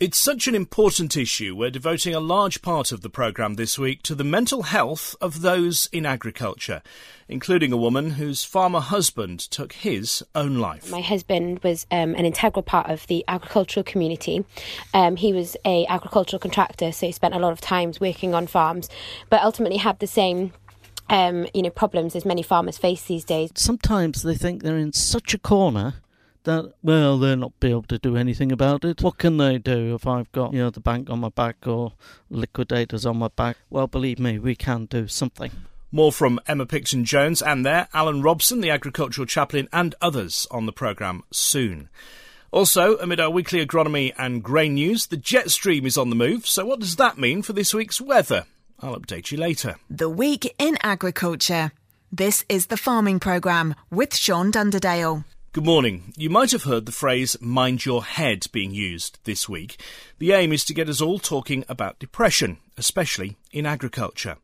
It's such an important issue, we're devoting a large part of the programme this week to the mental health of those in agriculture, including a woman whose farmer husband took his own life. My husband was um, an integral part of the agricultural community. Um, he was a agricultural contractor, so he spent a lot of times working on farms, but ultimately had the same um, you know, problems as many farmers face these days. Sometimes they think they're in such a corner that well they'll not be able to do anything about it. What can they do if I've got you know the bank on my back or liquidators on my back? Well, believe me, we can do something. More from Emma Picton Jones and there Alan Robson, the agricultural chaplain, and others on the programme soon. Also, amid our weekly agronomy and grain news, the jet stream is on the move. So, what does that mean for this week's weather? I'll update you later. The Week in Agriculture. This is the Farming Programme with Sean Dunderdale. Good morning. You might have heard the phrase mind your head being used this week. The aim is to get us all talking about depression, especially in agriculture.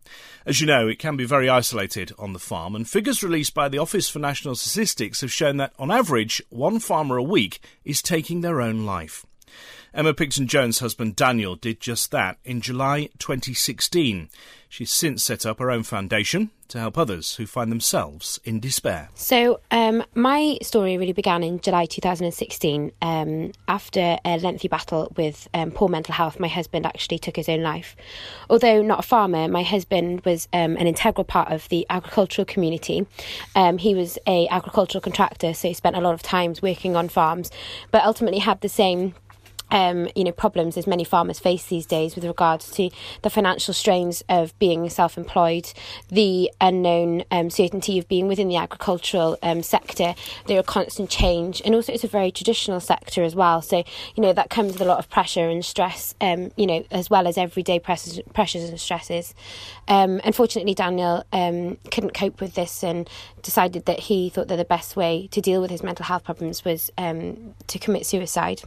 As you know, it can be very isolated on the farm, and figures released by the Office for National Statistics have shown that, on average, one farmer a week is taking their own life. Emma Picton Jones' husband Daniel did just that in July 2016. She's since set up her own foundation to help others who find themselves in despair. So, um, my story really began in July 2016. Um, after a lengthy battle with um, poor mental health, my husband actually took his own life. Although not a farmer, my husband was um, an integral part of the agricultural community. Um, he was a agricultural contractor, so he spent a lot of times working on farms, but ultimately had the same um, you know, problems as many farmers face these days with regards to the financial strains of being self-employed, the unknown um, certainty of being within the agricultural um, sector. There are constant change, and also it's a very traditional sector as well. So you know that comes with a lot of pressure and stress. Um, you know, as well as everyday pressures, pressures and stresses. Um, unfortunately, Daniel um, couldn't cope with this and decided that he thought that the best way to deal with his mental health problems was to commit suicide.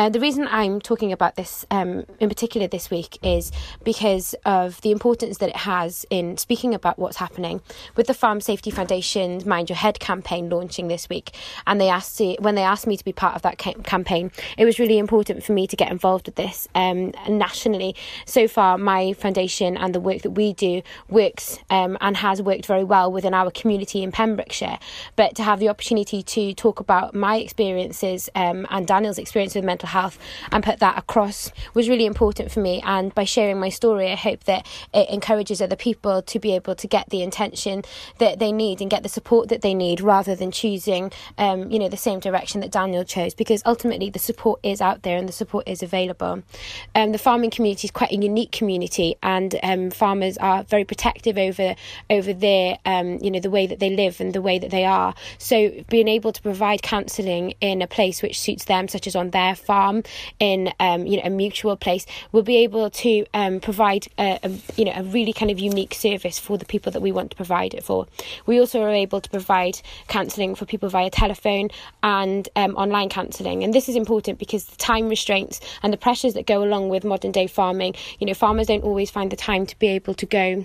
Uh, the reason I'm talking about this um, in particular this week is because of the importance that it has in speaking about what's happening with the Farm Safety Foundation's Mind Your Head campaign launching this week. And they asked to, when they asked me to be part of that ca- campaign, it was really important for me to get involved with this um, nationally. So far, my foundation and the work that we do works um, and has worked very well within our community in Pembrokeshire. But to have the opportunity to talk about my experiences um, and Daniel's experience with mental health and put that across was really important for me. And by sharing my story, I hope that it encourages other people to be able to get the intention that they need and get the support that they need rather than choosing, um, you know, the same direction that Daniel chose because ultimately the support is out there and the support is available. Um, the farming community is quite a unique community and um, farmers are very protective over over their, um, you know, the way that they live and the way that they are. So being able to provide counselling in a place which suits them, such as on their farm in um, you know a mutual place we'll be able to um, provide a, a, you know a really kind of unique service for the people that we want to provide it for. We also are able to provide counselling for people via telephone and um, online counselling, and this is important because the time restraints and the pressures that go along with modern day farming. You know, farmers don't always find the time to be able to go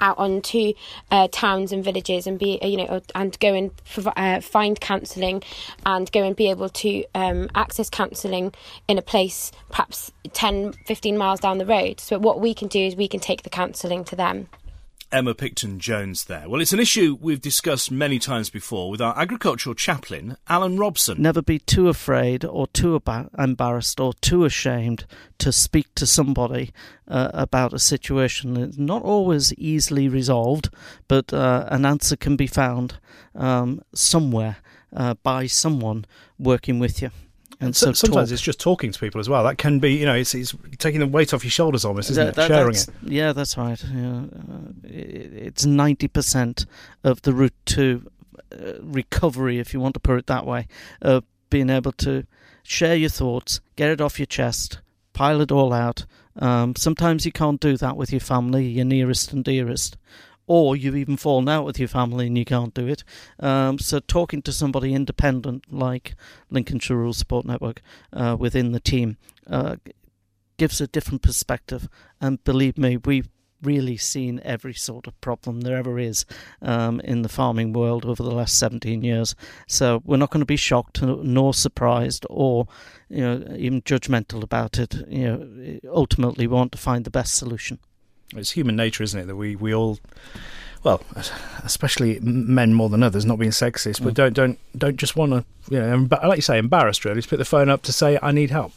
out onto uh, towns and villages and be you know and go and uh, find counselling and go and be able to um, access counselling in a place perhaps 10 15 miles down the road. So what we can do is we can take the counselling to them Emma Picton Jones there. Well, it's an issue we've discussed many times before with our agricultural chaplain, Alan Robson. Never be too afraid or too embarrassed or too ashamed to speak to somebody uh, about a situation. It's not always easily resolved, but uh, an answer can be found um, somewhere uh, by someone working with you. And so, sometimes talk. it's just talking to people as well. That can be, you know, it's, it's taking the weight off your shoulders almost, isn't that, it? That, Sharing it. Yeah, that's right. Yeah. Uh, it's ninety percent of the route to uh, recovery, if you want to put it that way, of being able to share your thoughts, get it off your chest, pile it all out. Um, sometimes you can't do that with your family, your nearest and dearest or you've even fallen out with your family and you can't do it. Um, so talking to somebody independent like Lincolnshire Rural Support Network uh, within the team uh, gives a different perspective. And believe me, we've really seen every sort of problem there ever is um, in the farming world over the last 17 years. So we're not going to be shocked nor surprised or you know even judgmental about it. You know, ultimately, we want to find the best solution. It's human nature, isn't it, that we, we all well, especially men more than others, not being sexist, but mm. don't don't don't just want to, you know, like you say, embarrassed. Really, just pick the phone up to say, "I need help."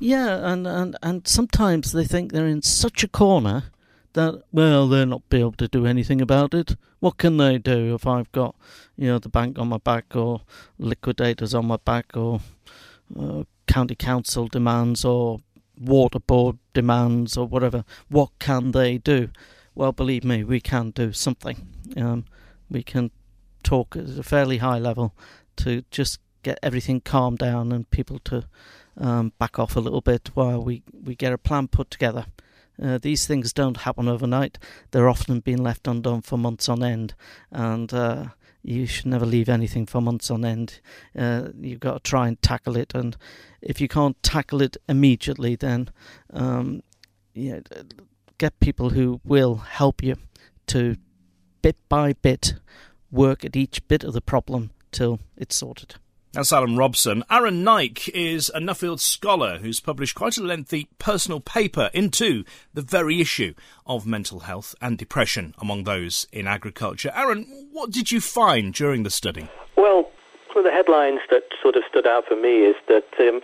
Yeah, and, and, and sometimes they think they're in such a corner that, well, they'll not be able to do anything about it. What can they do if I've got, you know, the bank on my back or liquidators on my back or uh, county council demands or water board demands or whatever? What can they do? Well, believe me, we can do something. Um, we can talk at a fairly high level to just get everything calmed down and people to um, back off a little bit while we, we get a plan put together. Uh, these things don't happen overnight. They're often being left undone for months on end, and uh, you should never leave anything for months on end. Uh, you've got to try and tackle it, and if you can't tackle it immediately, then um, get people who will help you to bit by bit work at each bit of the problem till it's sorted. That's Alan Robson. Aaron Nike is a Nuffield scholar who's published quite a lengthy personal paper into the very issue of mental health and depression among those in agriculture. Aaron, what did you find during the study? Well, one of the headlines that sort of stood out for me is that um,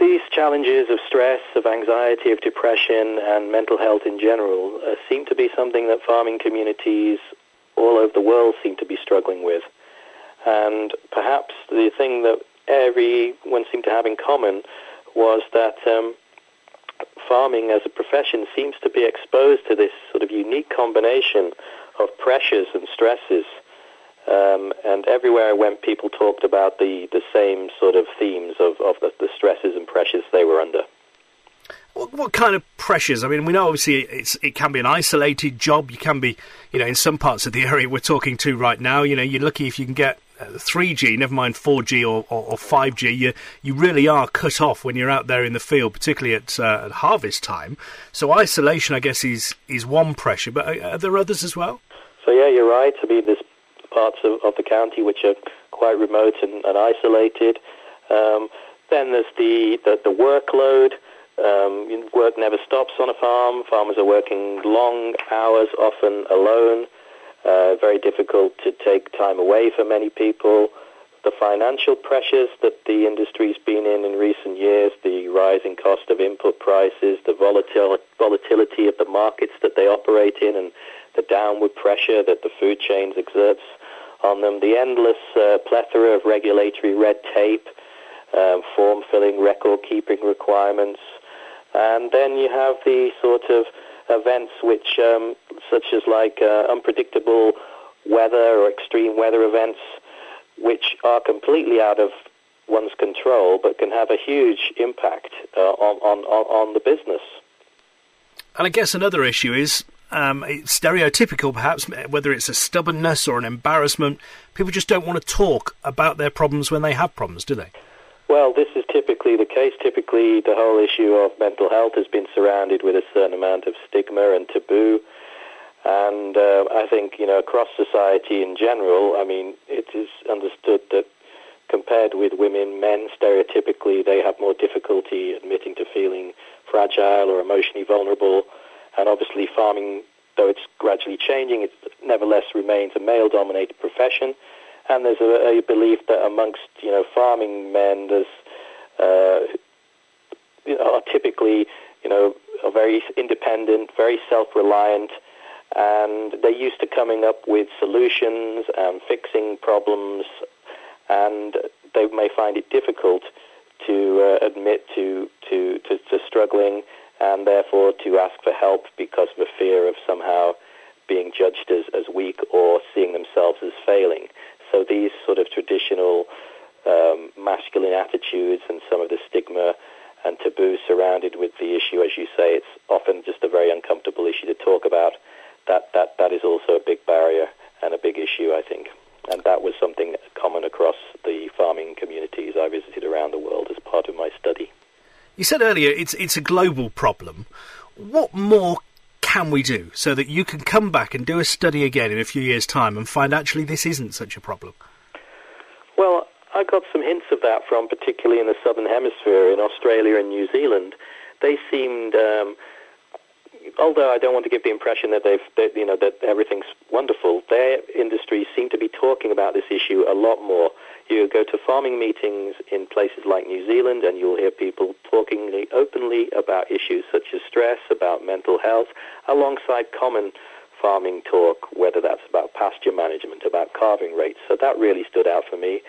these challenges of stress, of anxiety, of depression, and mental health in general uh, seem to be something that farming communities all over the world seem to be struggling with. And perhaps the thing that everyone seemed to have in common was that um, farming as a profession seems to be exposed to this sort of unique combination of pressures and stresses. Um, and everywhere I went, people talked about the, the same sort of themes of, of the, the stresses and pressures they were under. What, what, kind of pressures? I mean, we know obviously it can be an isolated job. You can be, you know, in some parts of the area we're talking to right now. You know, you're lucky if you can get 3G, never mind 4G or, or, or, 5G, you, you really are cut off when you're out there in the field, particularly at, uh, at harvest time. So isolation, I guess, is, is one pressure, but are, are, there others as well? So yeah, you're right. I mean, there's parts of, of the county which are quite remote and, and isolated. Um, then there's the, the, the workload. Um, work never stops on a farm. Farmers are working long hours, often alone. Uh, very difficult to take time away for many people. The financial pressures that the industry's been in in recent years, the rising cost of input prices, the volatil- volatility of the markets that they operate in, and the downward pressure that the food chains exerts on them, the endless uh, plethora of regulatory red tape, um, form filling, record keeping requirements, and then you have the sort of events which, um, such as like uh, unpredictable weather or extreme weather events, which are completely out of one's control, but can have a huge impact uh, on, on, on the business. And I guess another issue is um, stereotypical, perhaps, whether it's a stubbornness or an embarrassment. People just don't want to talk about their problems when they have problems, do they? Well, this is typically the case. Typically, the whole issue of mental health has been surrounded with a certain amount of stigma and taboo. And uh, I think, you know, across society in general, I mean, it is understood that compared with women, men stereotypically, they have more difficulty admitting to feeling fragile or emotionally vulnerable. And obviously, farming, though it's gradually changing, it nevertheless remains a male dominated profession and there's a, a belief that amongst you know farming men, there's uh, you know, are typically you know are very independent, very self-reliant, and they're used to coming up with solutions and fixing problems, and they may find it difficult to uh, admit to, to, to, to struggling and therefore to ask for help because of a fear of somehow being judged as, as weak or seeing themselves as failing. So these sort of traditional um, masculine attitudes and some of the stigma and taboo surrounded with the issue, as you say, it's often just a very uncomfortable issue to talk about. That that that is also a big barrier and a big issue, I think. And that was something common across the farming communities I visited around the world as part of my study. You said earlier it's it's a global problem. What more can we do so that you can come back and do a study again in a few years' time and find actually this isn't such a problem? Well, I got some hints of that from particularly in the southern hemisphere, in Australia and New Zealand. They seemed, um, although I don't want to give the impression that they've, that, you know, that everything's wonderful. Their industries seem to be talking about this issue a lot more. You go to farming meetings in places like New Zealand, and you'll hear people talking openly about issues such as stress, about mental health, alongside common farming talk, whether that's about pasture management, about calving rates. So that really stood out for me.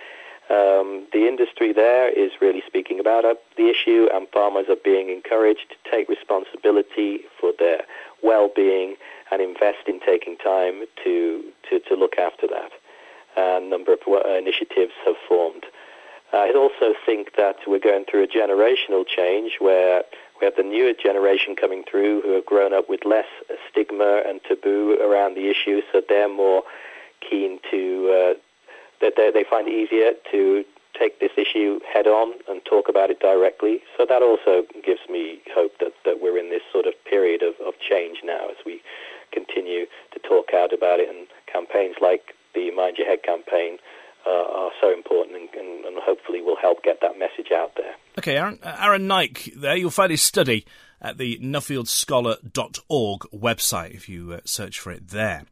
Um, the industry there is really speaking about the issue, and farmers are being encouraged to take responsibility for their well-being and invest in taking time to to, to look after that. A number of initiatives have formed. I also think that we're going through a generational change where we have the newer generation coming through who have grown up with less stigma and taboo around the issue, so they're more keen to uh, that they, they find it easier to take this issue head on and talk about it directly. So that also gives me hope that, that we're in this sort of period of, of change now as we continue to talk out about it and campaigns like the Mind Your Head campaign uh, are so important and, and, and, hopefully will help get that message out there. Okay, Aaron, uh, Aaron Nike there. You'll find his study at the nuffieldscholar.org website if you uh, search for it there.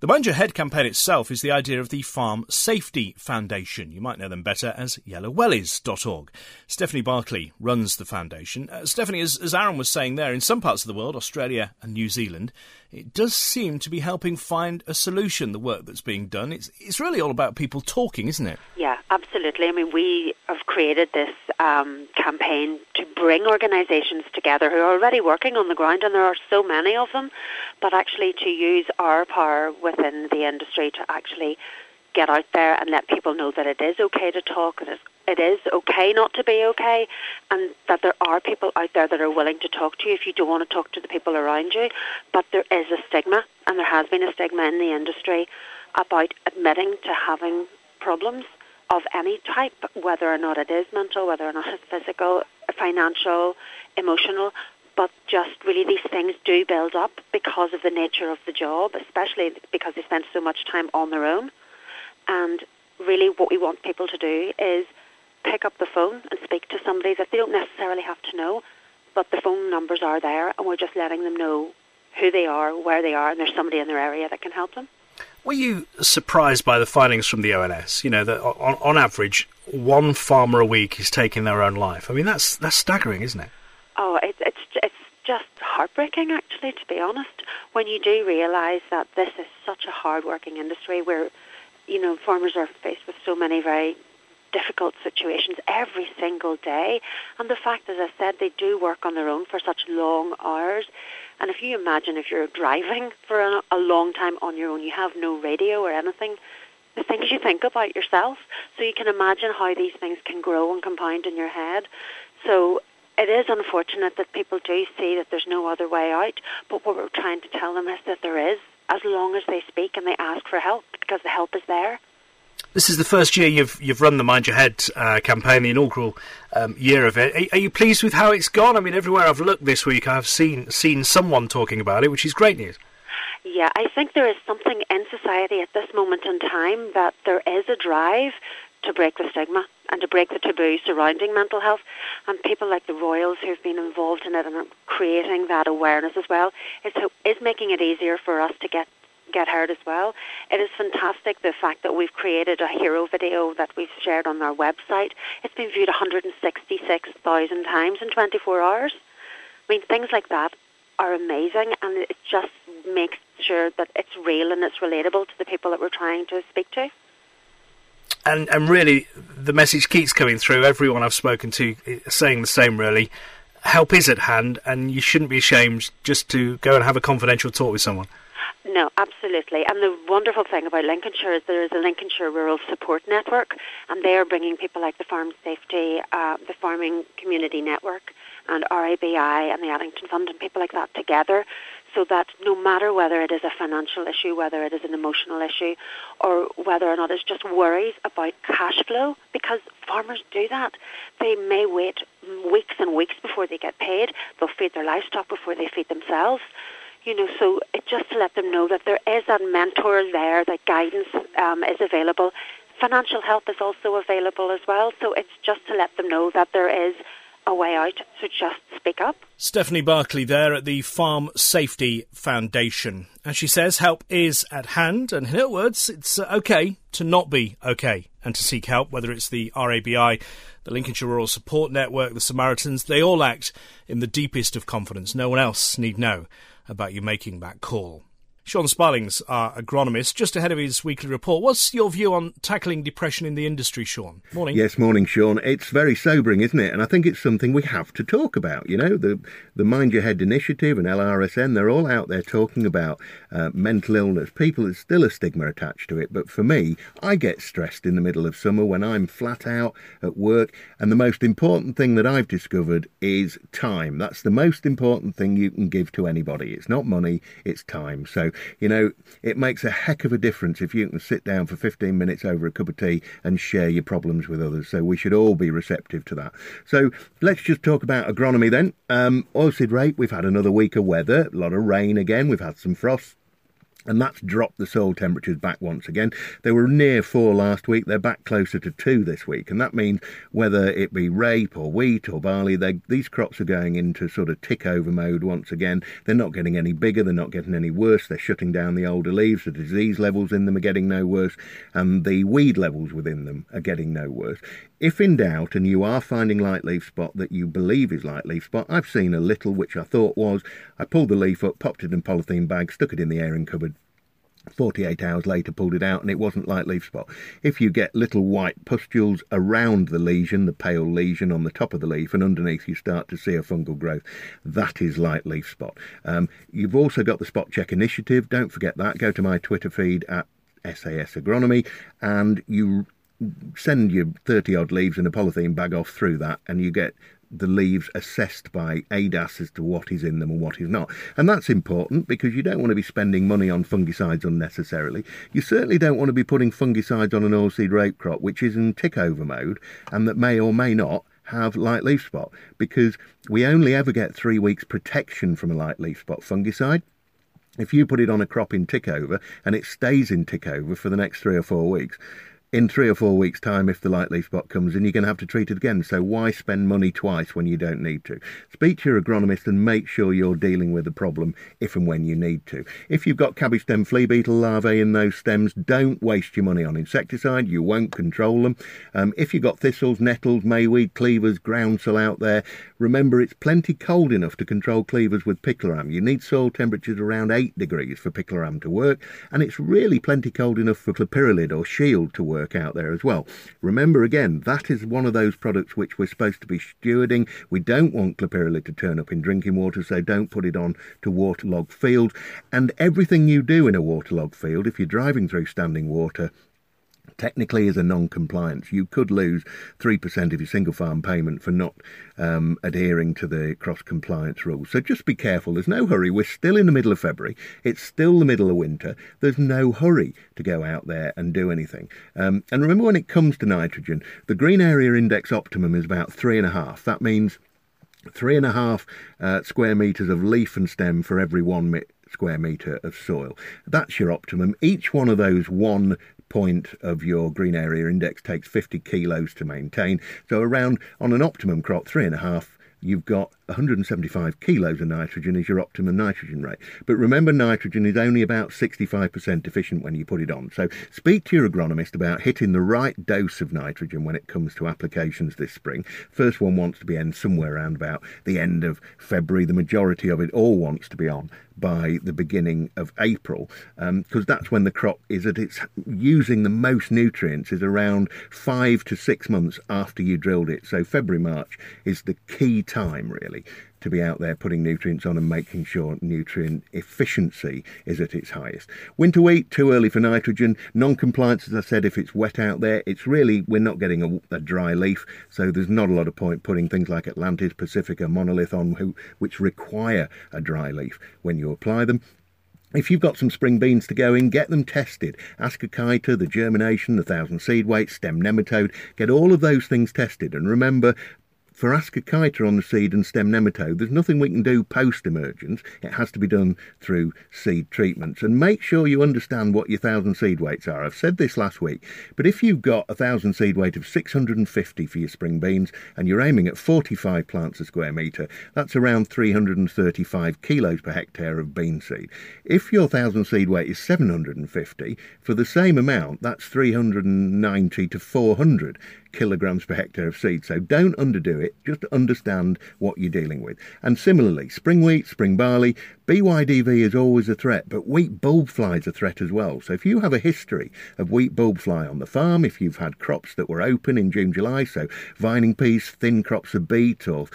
The Mind Your Head campaign itself is the idea of the Farm Safety Foundation. You might know them better as yellowwellies.org. Stephanie Berkeley runs the foundation. Uh, Stephanie, as, as Aaron was saying there, in some parts of the world, Australia and New Zealand, it does seem to be helping find a solution, the work that's being done. It's, it's really all about people talking, isn't it? Yeah, absolutely. I mean, we have created this um, campaign to bring organisations together who are already working on the ground, and there are so many of them, but actually to use our power within the industry to actually get out there and let people know that it is okay to talk, that it is okay not to be okay, and that there are people out there that are willing to talk to you if you don't want to talk to the people around you. But there is a stigma, and there has been a stigma in the industry about admitting to having problems of any type, whether or not it is mental, whether or not it's physical, financial, emotional, but just really these things do build up because of the nature of the job, especially because they spend so much time on their own. And really what we want people to do is pick up the phone and speak to somebody that they don't necessarily have to know, but the phone numbers are there and we're just letting them know who they are, where they are, and there's somebody in their area that can help them. Were you surprised by the findings from the ONS? You know that on, on average, one farmer a week is taking their own life. I mean, that's that's staggering, isn't it? Oh, it, it's it's just heartbreaking, actually. To be honest, when you do realise that this is such a hard-working industry, where you know farmers are faced with so many very difficult situations every single day, and the fact, as I said, they do work on their own for such long hours. And if you imagine if you're driving for a, a long time on your own, you have no radio or anything, the things you think about yourself. So you can imagine how these things can grow and compound in your head. So it is unfortunate that people do see that there's no other way out, but what we're trying to tell them is that there is, as long as they speak and they ask for help, because the help is there. This is the first year you've you've run the Mind Your Head uh, campaign, the inaugural um, year of it. Are, are, you pleased with how it's gone? I mean, everywhere I've looked this week, I've seen seen someone talking about it, which is great news. Yeah, I think there is something in society at this moment in time that there is a drive to break the stigma and to break the taboo surrounding mental health. And people like the Royals who've been involved in it and creating that awareness as well is, is making it easier for us to get get heard as well. It is fantastic the fact that we've created a hero video that we've shared on our website. It's been viewed 166,000 times in 24 hours. I mean, things like that are amazing and it just makes sure that it's real and it's relatable to the people that we're trying to speak to. And, and really, the message keeps coming through. Everyone I've spoken to is saying the same, really. Help is at hand, and you shouldn't be ashamed just to go and have a confidential talk with someone. No, absolutely. And the wonderful thing about Lincolnshire is there is a Lincolnshire Rural Support Network, and they are bringing people like the Farm Safety, uh, the Farming Community Network, and RABI and the Addington Fund, and people like that together, so that no matter whether it is a financial issue, whether it is an emotional issue, or whether or not it's just worries about cash flow, because farmers do that. They may wait weeks and weeks before they get paid. They'll feed their livestock before they feed themselves you know, so it just to let them know that there is that mentor there, that guidance um, is available. Financial help is also available as well, so it's just to let them know that there is a way out, so just speak up. Stephanie Berkeley there at the Farm Safety Foundation. And she says, help is at hand, and in her words, it's uh, okay to not be okay and to seek help, whether it's the RABI, the Lincolnshire Rural Support Network, the Samaritans, they all act in the deepest of confidence. No one else need know about you making that call. Sean Sparlings, our agronomist, just ahead of his weekly report. What's your view on tackling depression in the industry, Sean? Morning. Yes, morning, Sean. It's very sobering, isn't it? And I think it's something we have to talk about. You know, the the Mind Your Head Initiative and LRSN, they're all out there talking about uh, mental illness. People, there's still a stigma attached to it. But for me, I get stressed in the middle of summer when I'm flat out at work. And the most important thing that I've discovered is time. That's the most important thing you can give to anybody. It's not money, it's time. So you know, it makes a heck of a difference if you can sit down for 15 minutes over a cup of tea and share your problems with others. So we should all be receptive to that. So let's just talk about agronomy then. Um, oilseed rape, we've had another week of weather, a lot of rain again, we've had some frost and that's dropped the soil temperatures back once again. They were near four last week, they're back closer to two this week, and that means whether it be rape or wheat or barley, these crops are going into sort of tick over mode once again. They're not getting any bigger, they're not getting any worse, they're shutting down the older leaves, the disease levels in them are getting no worse, and the weed levels within them are getting no worse. If in doubt and you are finding light leaf spot that you believe is light leaf spot, I've seen a little which I thought was. I pulled the leaf up, popped it in polythene bag, stuck it in the airing cupboard, 48 hours later pulled it out and it wasn't light leaf spot. If you get little white pustules around the lesion, the pale lesion on the top of the leaf, and underneath you start to see a fungal growth, that is light leaf spot. Um, you've also got the Spot Check Initiative. Don't forget that. Go to my Twitter feed at SAS Agronomy and you send your 30 odd leaves in a polythene bag off through that, and you get the leaves assessed by ADAS as to what is in them and what is not. And that's important because you don't want to be spending money on fungicides unnecessarily. You certainly don't want to be putting fungicides on an oilseed rape crop which is in tick over mode and that may or may not have light leaf spot because we only ever get three weeks protection from a light leaf spot fungicide. If you put it on a crop in tick over and it stays in tick over for the next three or four weeks, in three or four weeks' time, if the light leaf spot comes in, you're going to have to treat it again. So why spend money twice when you don't need to? Speak to your agronomist and make sure you're dealing with the problem if and when you need to. If you've got cabbage stem flea beetle larvae in those stems, don't waste your money on insecticide. You won't control them. Um, if you've got thistles, nettles, mayweed, cleavers, groundsel out there, remember it's plenty cold enough to control cleavers with picloram. You need soil temperatures around 8 degrees for picloram to work, and it's really plenty cold enough for clopyralid or shield to work work out there as well. Remember again, that is one of those products which we're supposed to be stewarding. We don't want clopyralid to turn up in drinking water, so don't put it on to waterlogged fields. And everything you do in a waterlogged field, if you're driving through standing water, technically is a non-compliance. You could lose 3% of your single farm payment for not um, adhering to the cross-compliance rules. So just be careful. There's no hurry. We're still in the middle of February. It's still the middle of winter. There's no hurry to go out there and do anything. Um, and remember when it comes to nitrogen, the green area index optimum is about three and a half. That means three and a half uh, square metres of leaf and stem for every one mi- square metre of soil. That's your optimum. Each one of those one point of your green area index takes 50 kilos to maintain. So around on an optimum crop, three and a half you've got 175 kilos of nitrogen is your optimum nitrogen rate. But remember, nitrogen is only about 65% efficient when you put it on. So speak to your agronomist about hitting the right dose of nitrogen when it comes to applications this spring. First one wants to be in somewhere around about the end of February. The majority of it all wants to be on by the beginning of April, because um, that's when the crop is at its using the most nutrients is around five to six months after you drilled it. So February, March is the key time really to be out there putting nutrients on and making sure nutrient efficiency is at its highest. Winter wheat, too early for nitrogen. Non-compliance, as I said, if it's wet out there, it's really, we're not getting a, a dry leaf, so there's not a lot of point putting things like Atlantis, Pacifica, Monolith on, who, which require a dry leaf when you apply them. If you've got some spring beans to go in, get them tested. Ascochyta, the germination, the thousand seed weight, stem nematode, get all of those things tested. And remember, For Ascochyta on the seed and stem nematode, there's nothing we can do post emergence. It has to be done through seed treatments. And make sure you understand what your thousand seed weights are. I've said this last week, but if you've got a thousand seed weight of 650 for your spring beans and you're aiming at 45 plants a square metre, that's around 335 kilos per hectare of bean seed. If your thousand seed weight is 750, for the same amount, that's 390 to 400 kilograms per hectare of seed. So don't underdo it, just understand what you're dealing with. And similarly, spring wheat, spring barley, BYDV is always a threat, but wheat bulb fly is a threat as well. So if you have a history of wheat bulb fly on the farm, if you've had crops that were open in June, July, so vining peas, thin crops of beet, or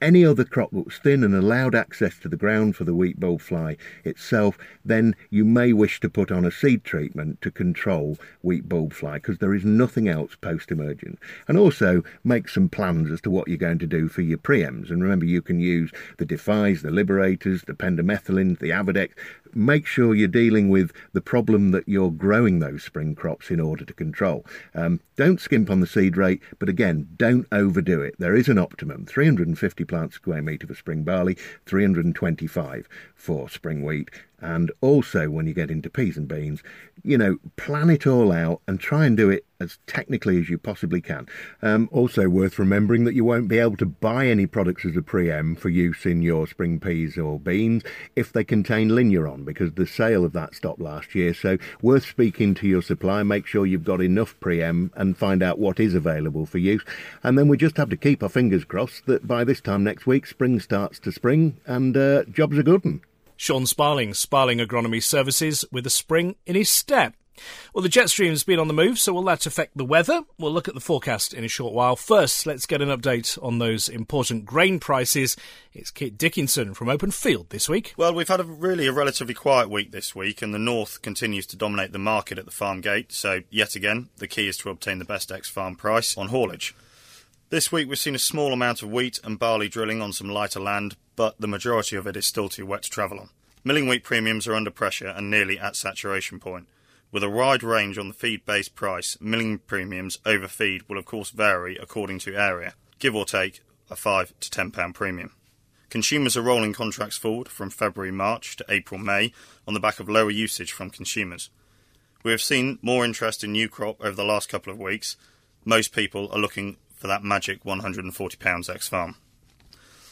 any other crop that was thin and allowed access to the ground for the wheat bulb fly itself, then you may wish to put on a seed treatment to control wheat bulb fly because there is nothing else post emergent. And also make some plans as to what you're going to do for your preems. And remember, you can use the Defies, the Liberators, the Pendimethalin, the Avadex, make sure you're dealing with the problem that you're growing those spring crops in order to control. Um, don't skimp on the seed rate, but again, don't overdo it. There is an optimum 350 plants square metre for spring barley, 325 for spring wheat. And also, when you get into peas and beans, you know, plan it all out and try and do it as technically as you possibly can. Um, also, worth remembering that you won't be able to buy any products as a pre-em for use in your spring peas or beans if they contain Linuron, because the sale of that stopped last year. So, worth speaking to your supplier, make sure you've got enough pre-em and find out what is available for use. And then we just have to keep our fingers crossed that by this time next week, spring starts to spring and uh, jobs are good. Sean Sparling, Sparling Agronomy Services, with a spring in his step. Well, the jet stream's been on the move, so will that affect the weather? We'll look at the forecast in a short while. First, let's get an update on those important grain prices. It's Kit Dickinson from Open Field this week. Well, we've had a really a relatively quiet week this week, and the north continues to dominate the market at the farm gate. So, yet again, the key is to obtain the best ex farm price on haulage. This week we've seen a small amount of wheat and barley drilling on some lighter land, but the majority of it is still too wet to travel on. Milling wheat premiums are under pressure and nearly at saturation point. With a wide range on the feed based price, milling premiums over feed will of course vary according to area, give or take a 5 to 10 pound premium. Consumers are rolling contracts forward from February March to April May on the back of lower usage from consumers. We have seen more interest in new crop over the last couple of weeks. Most people are looking for that magic £140 ex farm.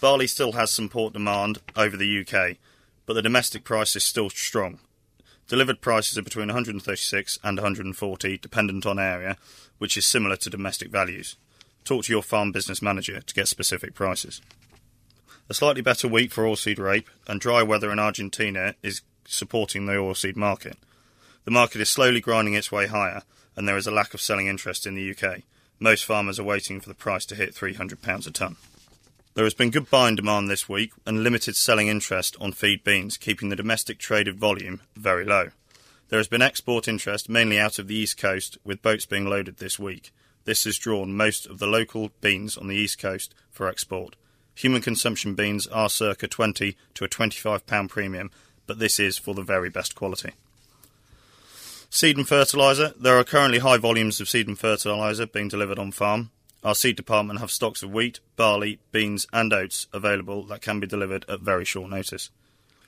Barley still has some port demand over the UK, but the domestic price is still strong. Delivered prices are between 136 and 140, dependent on area, which is similar to domestic values. Talk to your farm business manager to get specific prices. A slightly better week for oilseed rape and dry weather in Argentina is supporting the oilseed market. The market is slowly grinding its way higher, and there is a lack of selling interest in the UK. Most farmers are waiting for the price to hit £300 a tonne. There has been good buying demand this week and limited selling interest on feed beans, keeping the domestic traded volume very low. There has been export interest mainly out of the east coast, with boats being loaded this week. This has drawn most of the local beans on the east coast for export. Human consumption beans are circa 20 to a 25 pound premium, but this is for the very best quality. Seed and fertiliser. There are currently high volumes of seed and fertiliser being delivered on farm. Our seed department have stocks of wheat, barley, beans, and oats available that can be delivered at very short notice.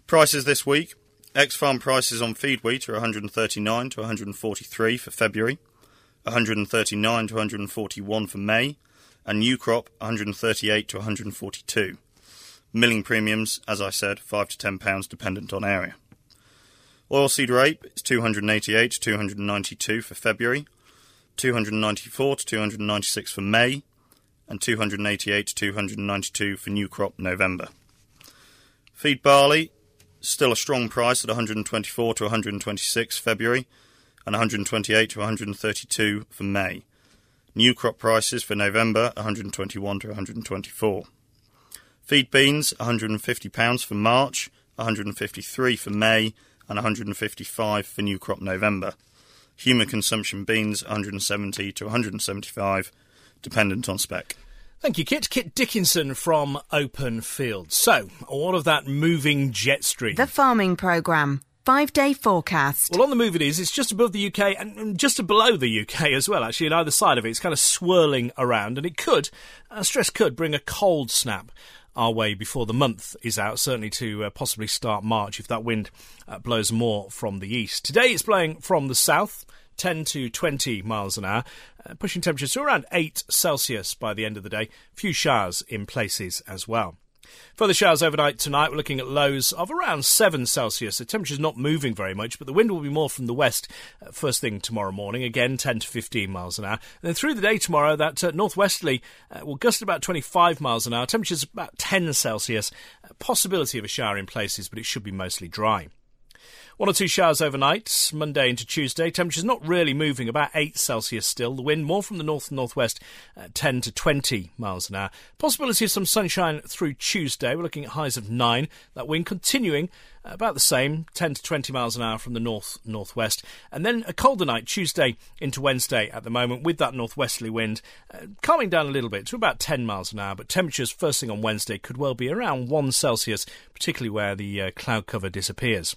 Prices this week. Ex farm prices on feed wheat are 139 to 143 for February, 139 to 141 for May, and new crop 138 to 142. Milling premiums, as I said, 5 to 10 pounds dependent on area. Oilseed rape is 288 to 292 for February, 294 to 296 for May, and 288 to 292 for new crop November. Feed barley, still a strong price at 124 to 126 February, and 128 to 132 for May. New crop prices for November 121 to 124. Feed beans £150 for March, 153 for May, and 155 for new crop November. Human consumption beans 170 to 175, dependent on spec. Thank you, Kit. Kit Dickinson from Open Field. So, all of that moving jet stream. The Farming Programme Five day forecast. Well, on the move it is. It's just above the UK and just below the UK as well, actually, on either side of it. It's kind of swirling around, and it could, uh, stress could, bring a cold snap our way before the month is out, certainly to uh, possibly start March if that wind uh, blows more from the east. Today it's blowing from the south. 10 to 20 miles an hour, uh, pushing temperatures to around 8 Celsius by the end of the day. Few showers in places as well. Further showers overnight tonight. We're looking at lows of around 7 Celsius. The temperature's not moving very much, but the wind will be more from the west uh, first thing tomorrow morning. Again, 10 to 15 miles an hour. And then through the day tomorrow, that uh, northwesterly uh, will gust about 25 miles an hour. Temperatures about 10 Celsius. possibility of a shower in places, but it should be mostly dry. One or two showers overnight, Monday into Tuesday. Temperatures not really moving, about 8 Celsius still. The wind more from the north and northwest, uh, 10 to 20 miles an hour. Possibility of some sunshine through Tuesday. We're looking at highs of 9. That wind continuing about the same, 10 to 20 miles an hour from the north northwest. And then a colder night, Tuesday into Wednesday at the moment, with that northwesterly wind uh, calming down a little bit to about 10 miles an hour. But temperatures first thing on Wednesday could well be around 1 Celsius, particularly where the uh, cloud cover disappears.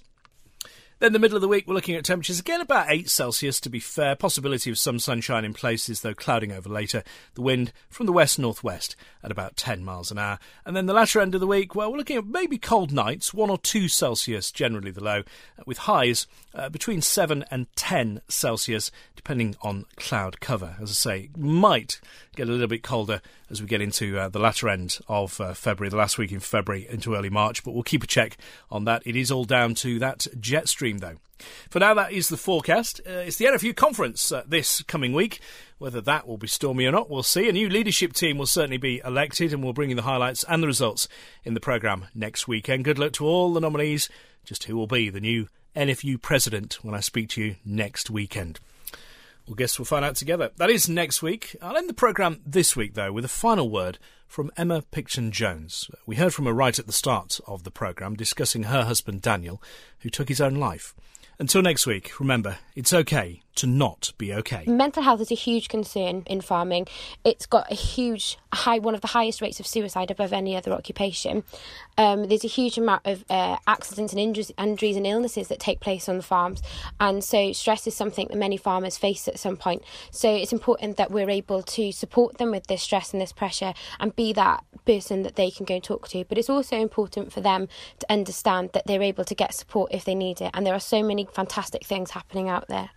Then the middle of the week, we're looking at temperatures again about 8 Celsius to be fair. Possibility of some sunshine in places, though clouding over later. The wind from the west northwest at about 10 miles an hour. And then the latter end of the week, well, we're looking at maybe cold nights, 1 or 2 Celsius generally the low, with highs uh, between 7 and 10 Celsius, depending on cloud cover. As I say, might get a little bit colder as we get into uh, the latter end of uh, February, the last week in February into early March, but we'll keep a check on that. It is all down to that jet stream, though. For now, that is the forecast. Uh, it's the NFU conference uh, this coming week. Whether that will be stormy or not, we'll see. A new leadership team will certainly be elected, and we'll bring you the highlights and the results in the programme next weekend. Good luck to all the nominees. Just who will be the new NFU president when I speak to you next weekend. Well, guess we'll find out together. That is next week. I'll end the programme this week, though, with a final word from Emma Picton Jones. We heard from her right at the start of the programme discussing her husband Daniel, who took his own life. Until next week, remember, it's okay to not be okay. Mental health is a huge concern in farming. It's got a huge, high, one of the highest rates of suicide above any other occupation. Um, there's a huge amount of uh, accidents and injuries, injuries and illnesses that take place on the farms, and so stress is something that many farmers face at some point. So it's important that we're able to support them with this stress and this pressure, and be that person that they can go and talk to. But it's also important for them to understand that they're able to get support if they need it, and there are so many fantastic things happening out there.